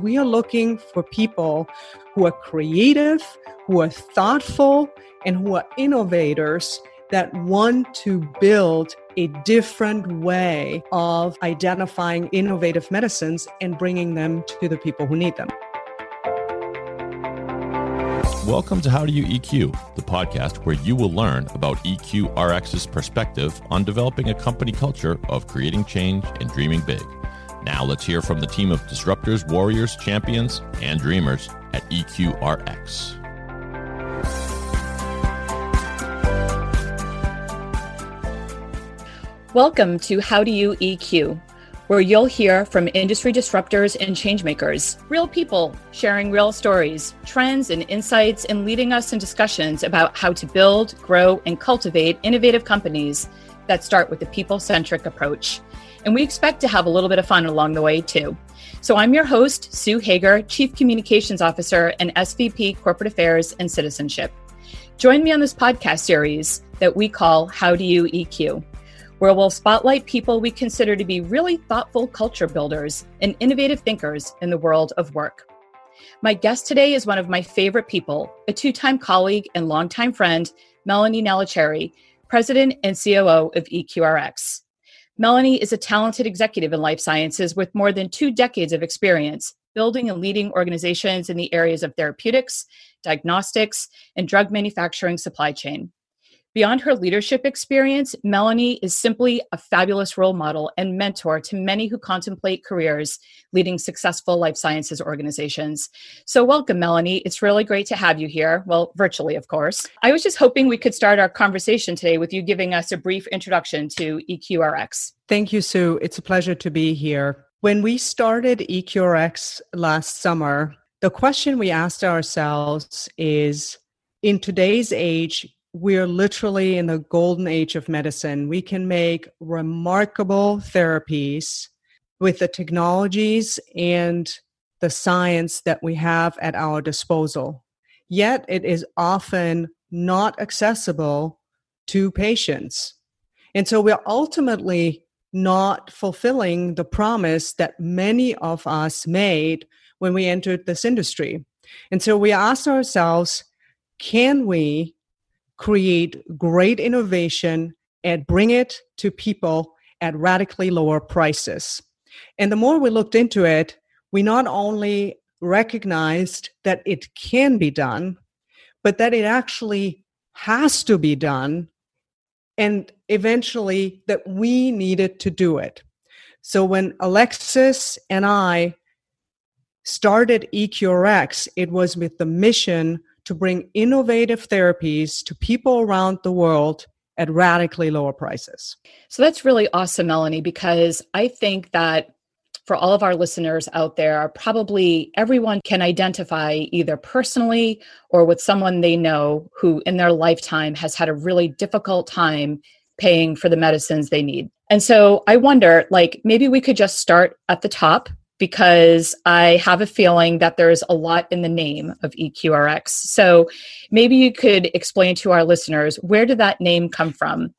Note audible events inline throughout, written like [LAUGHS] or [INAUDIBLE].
We are looking for people who are creative, who are thoughtful, and who are innovators that want to build a different way of identifying innovative medicines and bringing them to the people who need them. Welcome to How Do You EQ, the podcast where you will learn about EQRX's perspective on developing a company culture of creating change and dreaming big. Now let's hear from the team of disruptors, warriors, champions, and dreamers at EQRX. Welcome to How Do You EQ, where you'll hear from industry disruptors and changemakers, real people sharing real stories, trends, and insights, and leading us in discussions about how to build, grow, and cultivate innovative companies that start with a people centric approach. And we expect to have a little bit of fun along the way, too. So I'm your host, Sue Hager, Chief Communications Officer and SVP Corporate Affairs and Citizenship. Join me on this podcast series that we call How Do You EQ, where we'll spotlight people we consider to be really thoughtful culture builders and innovative thinkers in the world of work. My guest today is one of my favorite people, a two time colleague and longtime friend, Melanie Nallicheri, President and COO of EQRX. Melanie is a talented executive in life sciences with more than two decades of experience building and leading organizations in the areas of therapeutics, diagnostics, and drug manufacturing supply chain. Beyond her leadership experience, Melanie is simply a fabulous role model and mentor to many who contemplate careers leading successful life sciences organizations. So, welcome, Melanie. It's really great to have you here. Well, virtually, of course. I was just hoping we could start our conversation today with you giving us a brief introduction to EQRX. Thank you, Sue. It's a pleasure to be here. When we started EQRX last summer, the question we asked ourselves is in today's age, we're literally in the golden age of medicine. We can make remarkable therapies with the technologies and the science that we have at our disposal. Yet it is often not accessible to patients. And so we're ultimately not fulfilling the promise that many of us made when we entered this industry. And so we asked ourselves, can we create great innovation and bring it to people at radically lower prices. And the more we looked into it, we not only recognized that it can be done, but that it actually has to be done, and eventually that we needed to do it. So when Alexis and I started EQRX, it was with the mission to bring innovative therapies to people around the world at radically lower prices. So that's really awesome, Melanie, because I think that for all of our listeners out there, probably everyone can identify either personally or with someone they know who in their lifetime has had a really difficult time paying for the medicines they need. And so I wonder, like, maybe we could just start at the top because I have a feeling that there's a lot in the name of EQRX. So maybe you could explain to our listeners where did that name come from?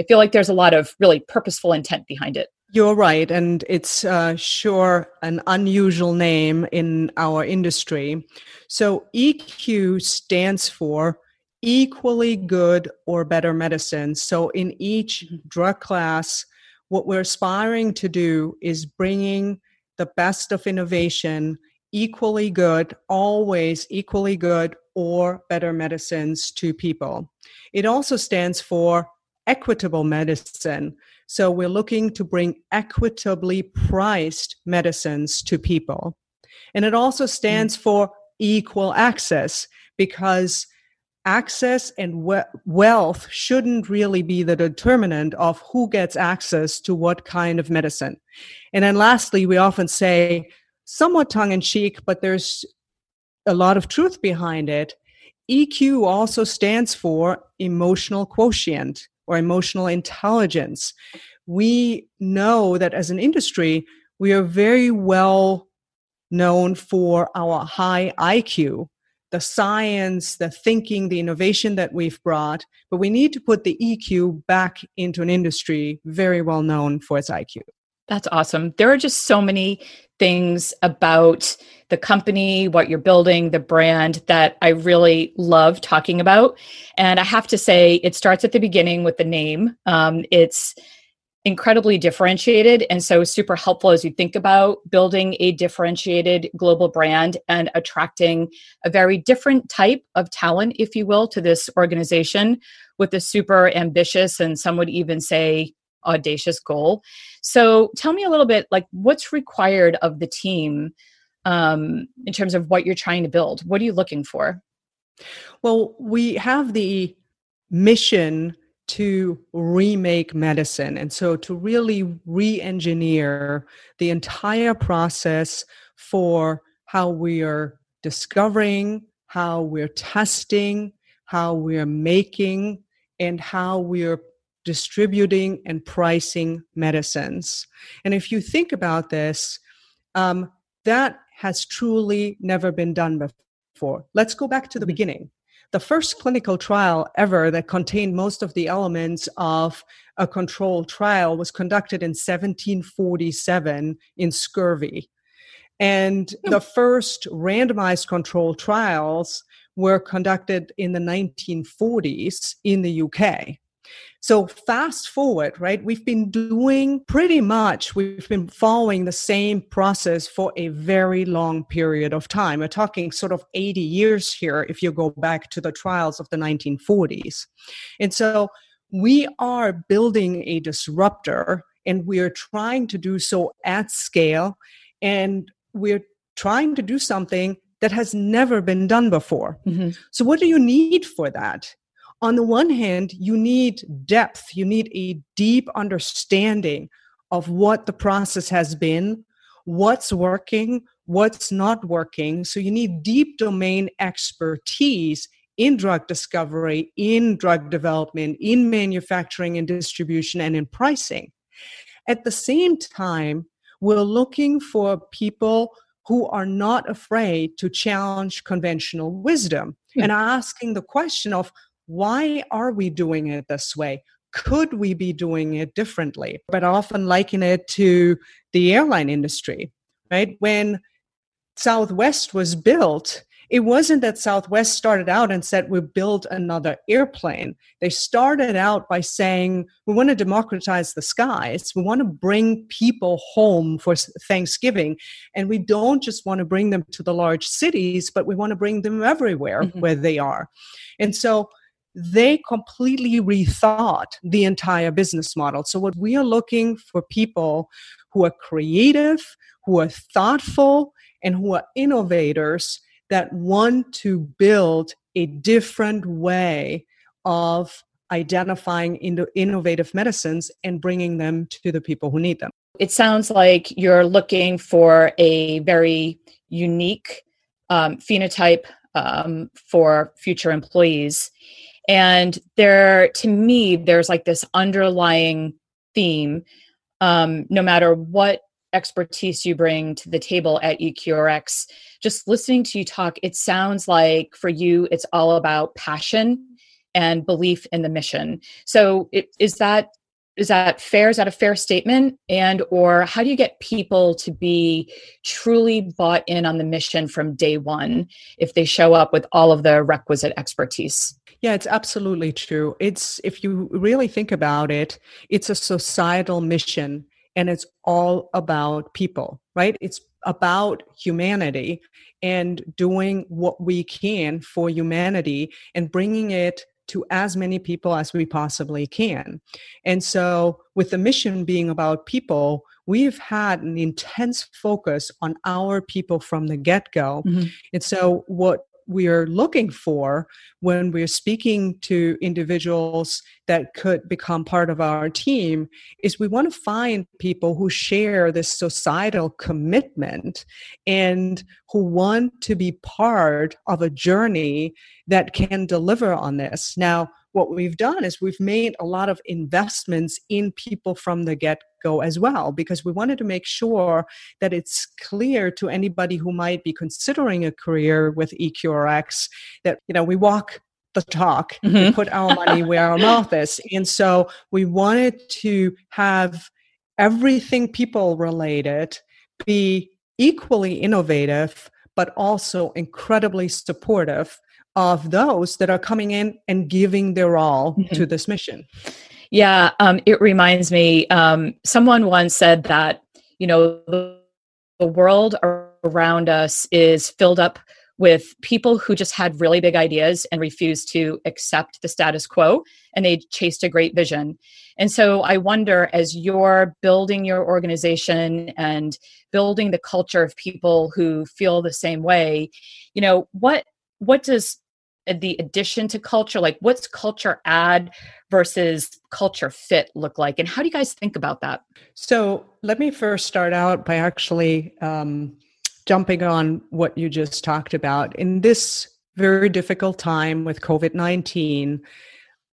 I feel like there's a lot of really purposeful intent behind it. You're right. And it's uh, sure an unusual name in our industry. So EQ stands for equally good or better medicine. So in each mm-hmm. drug class, what we're aspiring to do is bringing the best of innovation, equally good, always equally good or better medicines to people. It also stands for equitable medicine. So we're looking to bring equitably priced medicines to people. And it also stands mm. for equal access because access and we- wealth shouldn't really be the determinant of who gets access to what kind of medicine. And then lastly, we often say, somewhat tongue in cheek, but there's a lot of truth behind it. EQ also stands for emotional quotient or emotional intelligence. We know that as an industry, we are very well known for our high IQ the science, the thinking, the innovation that we've brought, but we need to put the EQ back into an industry very well known for its IQ. That's awesome. There are just so many things about the company, what you're building, the brand that I really love talking about. And I have to say, it starts at the beginning with the name. Um, it's incredibly differentiated and so super helpful as you think about building a differentiated global brand and attracting a very different type of talent if you will to this organization with a super ambitious and some would even say audacious goal. So tell me a little bit like what's required of the team um, in terms of what you're trying to build? What are you looking for? Well we have the mission to remake medicine. And so to really re engineer the entire process for how we are discovering, how we're testing, how we're making, and how we're distributing and pricing medicines. And if you think about this, um, that has truly never been done before. Let's go back to the mm-hmm. beginning the first clinical trial ever that contained most of the elements of a controlled trial was conducted in 1747 in scurvy. And hmm. the first randomized controlled trials were conducted in the 1940s in the UK. So fast forward, right? We've been doing pretty much, we've been following the same process for a very long period of time. We're talking sort of 80 years here if you go back to the trials of the 1940s. And so we are building a disruptor and we're trying to do so at scale and we're trying to do something that has never been done before. Mm-hmm. So, what do you need for that? On the one hand, you need depth, you need a deep understanding of what the process has been, what's working, what's not working. So you need deep domain expertise in drug discovery, in drug development, in manufacturing and distribution, and in pricing. At the same time, we're looking for people who are not afraid to challenge conventional wisdom hmm. and asking the question of why are we doing it this way? Could we be doing it differently? But I often liken it to the airline industry, right? When Southwest was built, it wasn't that Southwest started out and said, we build another airplane. They started out by saying, we want to democratize the skies. We want to bring people home for Thanksgiving. And we don't just want to bring them to the large cities, but we want to bring them everywhere mm-hmm. where they are. And so they completely rethought the entire business model. So, what we are looking for people who are creative, who are thoughtful, and who are innovators that want to build a different way of identifying innovative medicines and bringing them to the people who need them. It sounds like you're looking for a very unique um, phenotype um, for future employees. And there, to me, there's like this underlying theme. Um, no matter what expertise you bring to the table at EQRX, just listening to you talk, it sounds like for you, it's all about passion and belief in the mission. So, it, is that is that fair is that a fair statement and or how do you get people to be truly bought in on the mission from day one if they show up with all of the requisite expertise yeah, it's absolutely true. It's if you really think about it, it's a societal mission and it's all about people, right? It's about humanity and doing what we can for humanity and bringing it to as many people as we possibly can. And so, with the mission being about people, we've had an intense focus on our people from the get go. Mm-hmm. And so, what we are looking for when we're speaking to individuals that could become part of our team is we want to find people who share this societal commitment and who want to be part of a journey that can deliver on this. Now, what we've done is we've made a lot of investments in people from the get go as well because we wanted to make sure that it's clear to anybody who might be considering a career with EQRX that you know we walk the talk mm-hmm. and put our money [LAUGHS] where our mouth is and so we wanted to have everything people related be equally innovative, but also incredibly supportive of those that are coming in and giving their all mm-hmm. to this mission. Yeah, um, it reminds me. Um, someone once said that you know the, the world around us is filled up with people who just had really big ideas and refused to accept the status quo and they chased a great vision. And so I wonder as you're building your organization and building the culture of people who feel the same way, you know, what what does the addition to culture like what's culture add versus culture fit look like and how do you guys think about that so let me first start out by actually um, jumping on what you just talked about. In this very difficult time with COVID 19,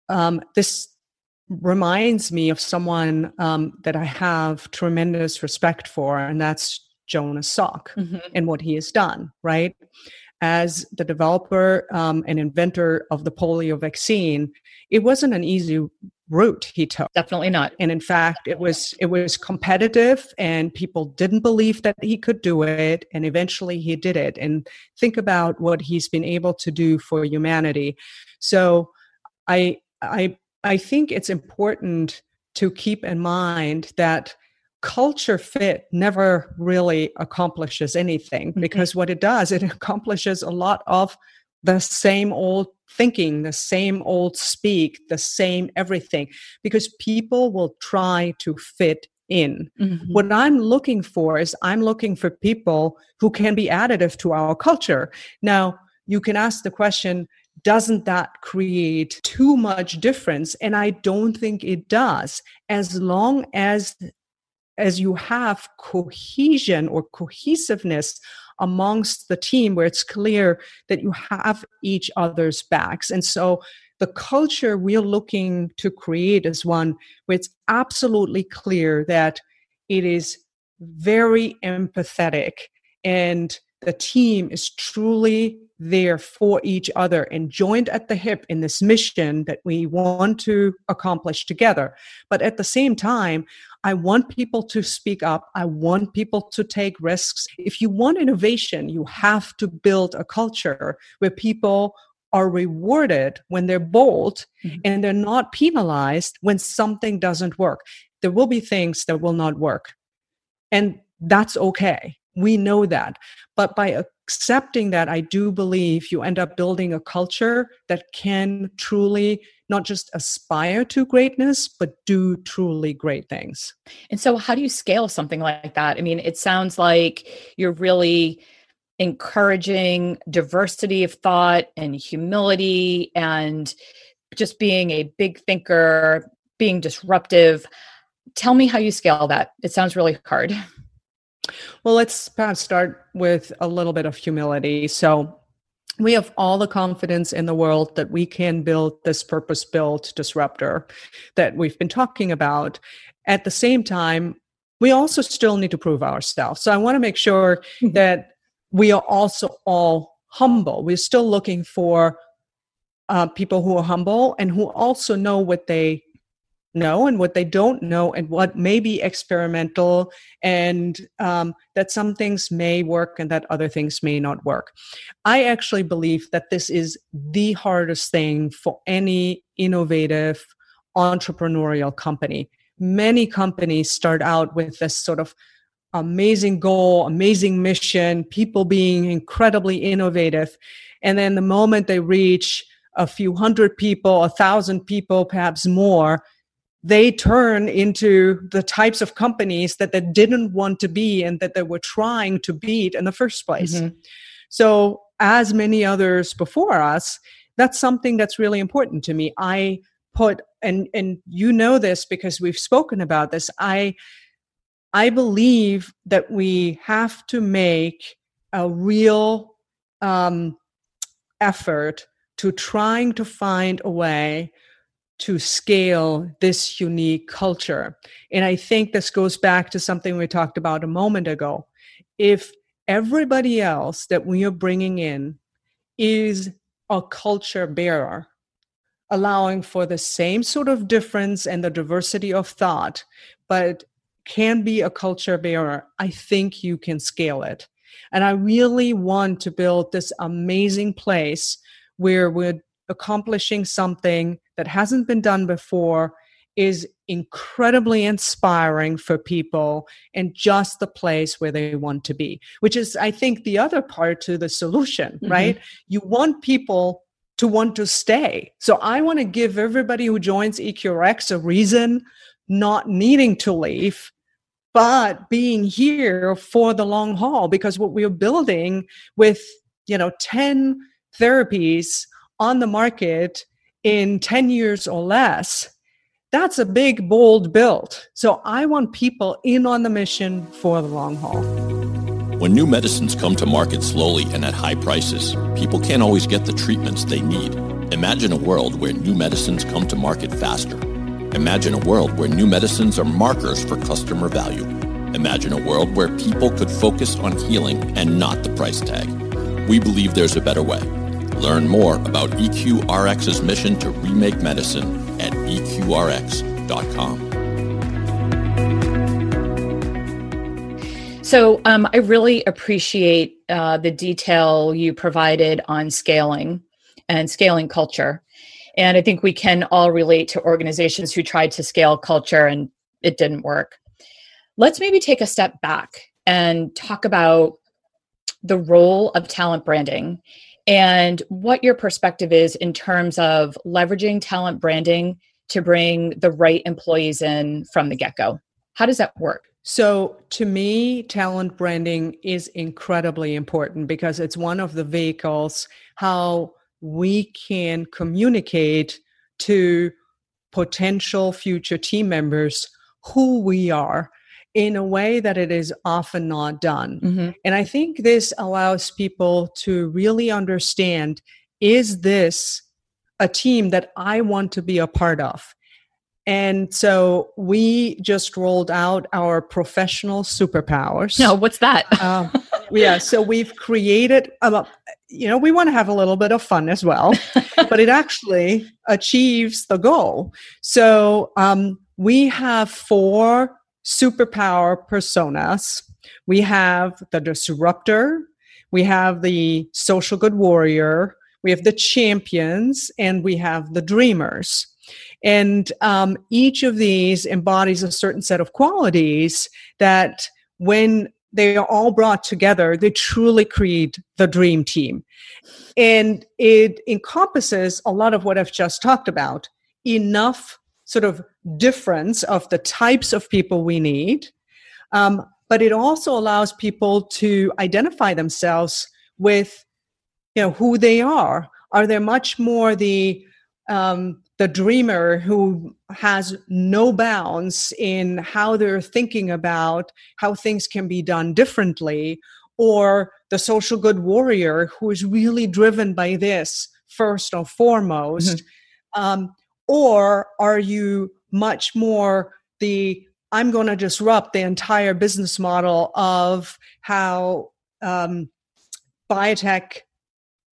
um, this reminds me of someone um, that I have tremendous respect for, and that's Jonas Salk mm-hmm. and what he has done, right? As the developer um, and inventor of the polio vaccine, it wasn't an easy route he took. Definitely not. And in fact it was it was competitive and people didn't believe that he could do it and eventually he did it. And think about what he's been able to do for humanity. So i i i think it's important to keep in mind that culture fit never really accomplishes anything mm-hmm. because what it does it [LAUGHS] accomplishes a lot of the same old thinking, the same old speak, the same everything, because people will try to fit in. Mm-hmm. What I'm looking for is I'm looking for people who can be additive to our culture. Now, you can ask the question, doesn't that create too much difference? And I don't think it does. As long as as you have cohesion or cohesiveness amongst the team where it's clear that you have each other's backs. And so the culture we're looking to create is one where it's absolutely clear that it is very empathetic and the team is truly there for each other and joined at the hip in this mission that we want to accomplish together. But at the same time, I want people to speak up. I want people to take risks. If you want innovation, you have to build a culture where people are rewarded when they're bold mm-hmm. and they're not penalized when something doesn't work. There will be things that will not work. And that's okay. We know that. But by accepting that, I do believe you end up building a culture that can truly not just aspire to greatness, but do truly great things. And so, how do you scale something like that? I mean, it sounds like you're really encouraging diversity of thought and humility and just being a big thinker, being disruptive. Tell me how you scale that. It sounds really hard. [LAUGHS] Well, let's perhaps start with a little bit of humility. So, we have all the confidence in the world that we can build this purpose built disruptor that we've been talking about. At the same time, we also still need to prove ourselves. So I want to make sure mm-hmm. that we are also all humble. We're still looking for uh, people who are humble and who also know what they know and what they don't know and what may be experimental and um, that some things may work and that other things may not work. I actually believe that this is the hardest thing for any innovative entrepreneurial company. Many companies start out with this sort of amazing goal amazing mission people being incredibly innovative and then the moment they reach a few hundred people a thousand people perhaps more they turn into the types of companies that they didn't want to be and that they were trying to beat in the first place. Mm-hmm. So, as many others before us, that's something that's really important to me. I put and and you know this because we've spoken about this. I I believe that we have to make a real um, effort to trying to find a way to scale this unique culture. And I think this goes back to something we talked about a moment ago. If everybody else that we are bringing in is a culture bearer, allowing for the same sort of difference and the diversity of thought, but can be a culture bearer, I think you can scale it. And I really want to build this amazing place where we're accomplishing something that hasn't been done before is incredibly inspiring for people and just the place where they want to be which is i think the other part to the solution mm-hmm. right you want people to want to stay so i want to give everybody who joins eqrx a reason not needing to leave but being here for the long haul because what we're building with you know 10 therapies on the market in 10 years or less that's a big bold build so i want people in on the mission for the long haul when new medicines come to market slowly and at high prices people can't always get the treatments they need imagine a world where new medicines come to market faster Imagine a world where new medicines are markers for customer value. Imagine a world where people could focus on healing and not the price tag. We believe there's a better way. Learn more about EQRX's mission to remake medicine at EQRX.com. So, um, I really appreciate uh, the detail you provided on scaling and scaling culture. And I think we can all relate to organizations who tried to scale culture and it didn't work. Let's maybe take a step back and talk about the role of talent branding and what your perspective is in terms of leveraging talent branding to bring the right employees in from the get go. How does that work? So, to me, talent branding is incredibly important because it's one of the vehicles how we can communicate to potential future team members who we are in a way that it is often not done. Mm-hmm. And I think this allows people to really understand is this a team that I want to be a part of? And so we just rolled out our professional superpowers. No, what's that? uh, [LAUGHS] yeah, so we've created, uh, you know, we want to have a little bit of fun as well, [LAUGHS] but it actually achieves the goal. So um, we have four superpower personas. We have the disruptor, we have the social good warrior, we have the champions, and we have the dreamers. And um, each of these embodies a certain set of qualities that, when they are all brought together, they truly create the dream team. And it encompasses a lot of what I've just talked about enough sort of difference of the types of people we need. Um, but it also allows people to identify themselves with you know who they are are they much more the um, the dreamer who has no bounds in how they're thinking about how things can be done differently, or the social good warrior who is really driven by this first or foremost? Mm-hmm. Um, or are you much more the I'm going to disrupt the entire business model of how um, biotech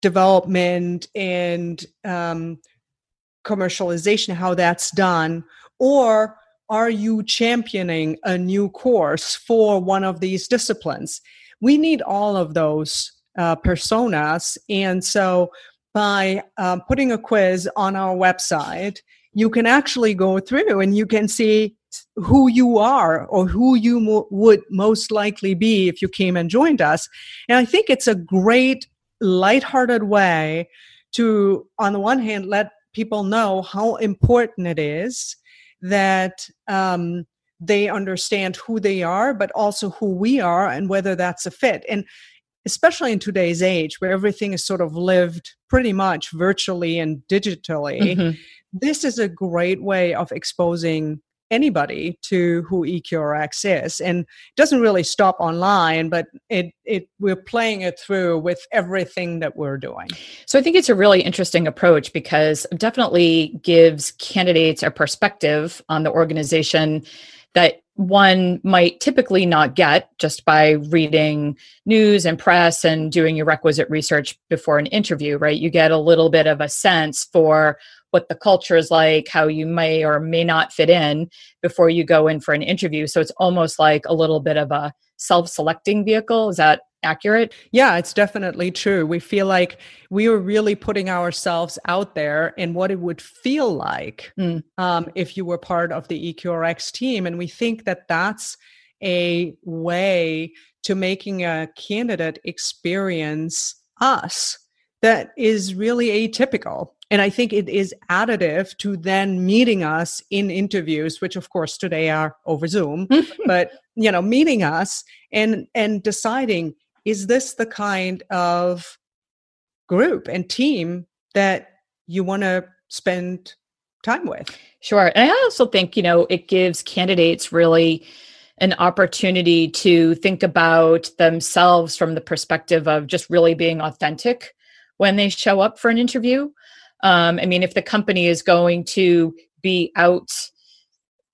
development and um, commercialization, how that's done, or are you championing a new course for one of these disciplines? We need all of those uh, personas. And so by uh, putting a quiz on our website, you can actually go through and you can see who you are or who you mo- would most likely be if you came and joined us. And I think it's a great, lighthearted way to, on the one hand, let people know how important it is that um, they understand who they are, but also who we are and whether that's a fit. And especially in today's age where everything is sort of lived pretty much virtually and digitally, mm-hmm. this is a great way of exposing anybody to who EQRX is. And it doesn't really stop online, but it, it we're playing it through with everything that we're doing. So I think it's a really interesting approach because it definitely gives candidates a perspective on the organization that one might typically not get just by reading news and press and doing your requisite research before an interview, right? You get a little bit of a sense for what the culture is like, how you may or may not fit in before you go in for an interview. So it's almost like a little bit of a self selecting vehicle. Is that accurate? Yeah, it's definitely true. We feel like we are really putting ourselves out there and what it would feel like mm. um, if you were part of the EQRX team. And we think that that's a way to making a candidate experience us that is really atypical. And I think it is additive to then meeting us in interviews, which of course today are over Zoom, [LAUGHS] but you know, meeting us and and deciding is this the kind of group and team that you want to spend time with? Sure. And I also think, you know, it gives candidates really an opportunity to think about themselves from the perspective of just really being authentic when they show up for an interview. Um, I mean, if the company is going to be out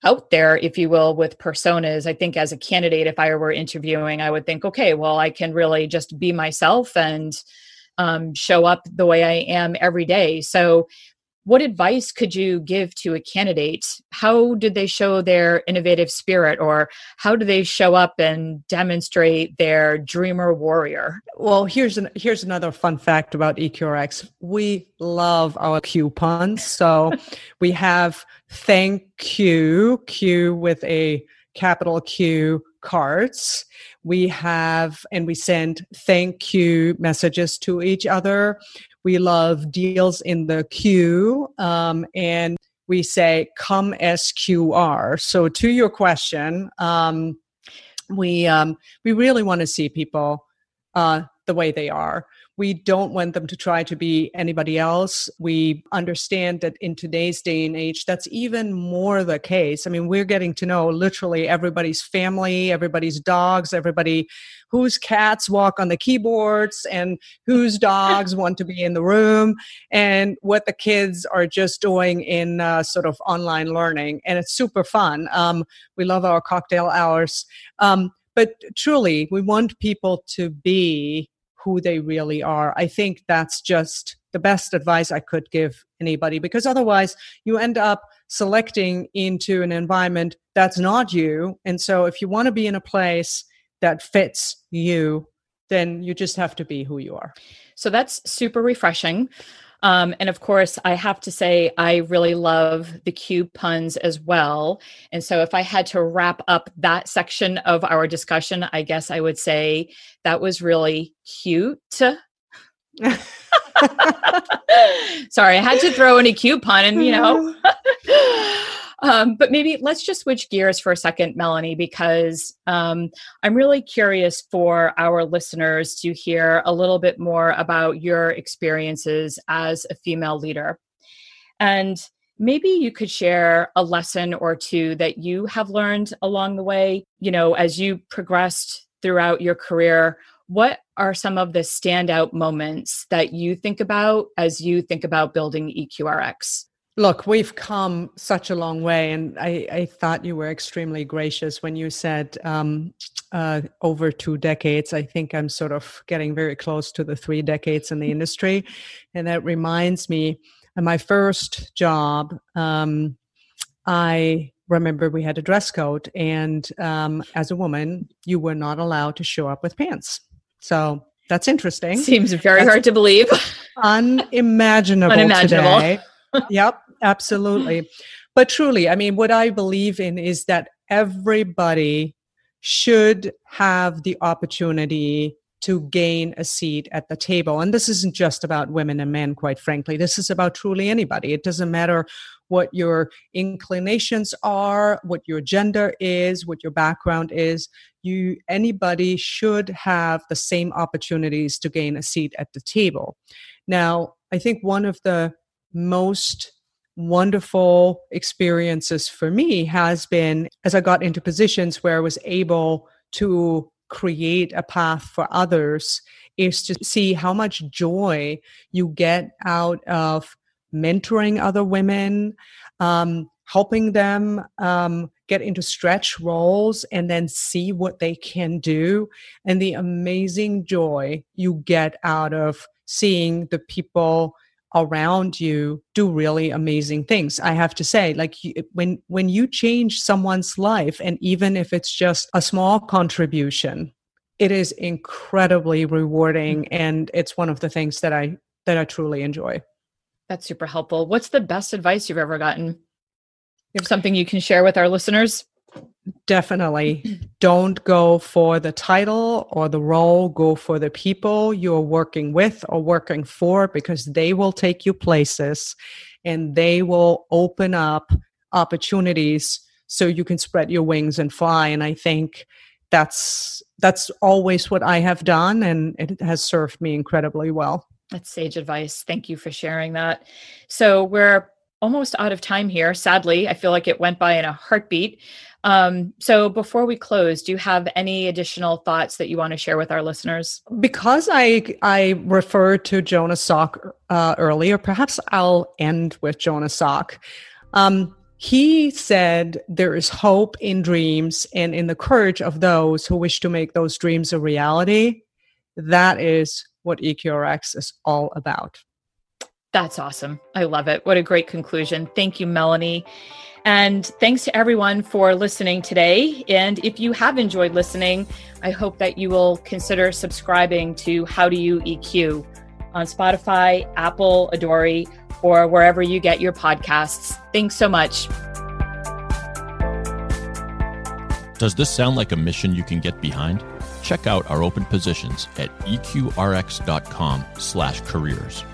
out there, if you will, with personas. I think as a candidate, if I were interviewing, I would think, okay, well, I can really just be myself and um, show up the way I am every day. So what advice could you give to a candidate? How did they show their innovative spirit or how do they show up and demonstrate their dreamer warrior? Well here's an here's another fun fact about eqrx we love our Q puns so we have thank you q with a capital q cards. We have and we send thank you messages to each other we love deals in the queue. Um, and we say, come SQR. So, to your question, um, we, um, we really want to see people uh, the way they are. We don't want them to try to be anybody else. We understand that in today's day and age, that's even more the case. I mean, we're getting to know literally everybody's family, everybody's dogs, everybody whose cats walk on the keyboards and whose dogs want to be in the room and what the kids are just doing in uh, sort of online learning. And it's super fun. Um, we love our cocktail hours. Um, but truly, we want people to be who they really are. I think that's just the best advice I could give anybody because otherwise you end up selecting into an environment that's not you. And so if you want to be in a place that fits you, then you just have to be who you are. So that's super refreshing. Um, and of course, I have to say, I really love the Q puns as well. And so, if I had to wrap up that section of our discussion, I guess I would say that was really cute. [LAUGHS] [LAUGHS] Sorry, I had to throw in a Q pun, and you know. [LAUGHS] Um, but maybe let's just switch gears for a second, Melanie, because um, I'm really curious for our listeners to hear a little bit more about your experiences as a female leader. And maybe you could share a lesson or two that you have learned along the way, you know, as you progressed throughout your career. What are some of the standout moments that you think about as you think about building EQRX? Look, we've come such a long way, and I, I thought you were extremely gracious when you said um, uh, over two decades. I think I'm sort of getting very close to the three decades in the industry, and that reminds me. My first job, um, I remember we had a dress code, and um, as a woman, you were not allowed to show up with pants. So that's interesting. Seems very that's hard to believe. Unimaginable, [LAUGHS] unimaginable. today yep, absolutely. But truly, I mean, what I believe in is that everybody should have the opportunity to gain a seat at the table. And this isn't just about women and men, quite frankly. This is about truly anybody. It doesn't matter what your inclinations are, what your gender is, what your background is. You anybody should have the same opportunities to gain a seat at the table. Now, I think one of the most wonderful experiences for me has been as I got into positions where I was able to create a path for others is to see how much joy you get out of mentoring other women, um, helping them um, get into stretch roles and then see what they can do, and the amazing joy you get out of seeing the people around you do really amazing things. I have to say like when when you change someone's life and even if it's just a small contribution it is incredibly rewarding mm. and it's one of the things that i that i truly enjoy. That's super helpful. What's the best advice you've ever gotten? You have something you can share with our listeners Definitely. Don't go for the title or the role, go for the people you're working with or working for because they will take you places and they will open up opportunities so you can spread your wings and fly and I think that's that's always what I have done and it has served me incredibly well. That's sage advice. Thank you for sharing that. So we're almost out of time here. Sadly, I feel like it went by in a heartbeat. Um, so before we close, do you have any additional thoughts that you want to share with our listeners? Because I I referred to Jonas Salk uh, earlier, perhaps I'll end with Jonas Salk. Um, he said there is hope in dreams and in the courage of those who wish to make those dreams a reality. That is what EQRX is all about. That's awesome. I love it. What a great conclusion. Thank you, Melanie. And thanks to everyone for listening today. And if you have enjoyed listening, I hope that you will consider subscribing to How Do You EQ on Spotify, Apple, Adori, or wherever you get your podcasts. Thanks so much. Does this sound like a mission you can get behind? Check out our open positions at eqrx.com/careers.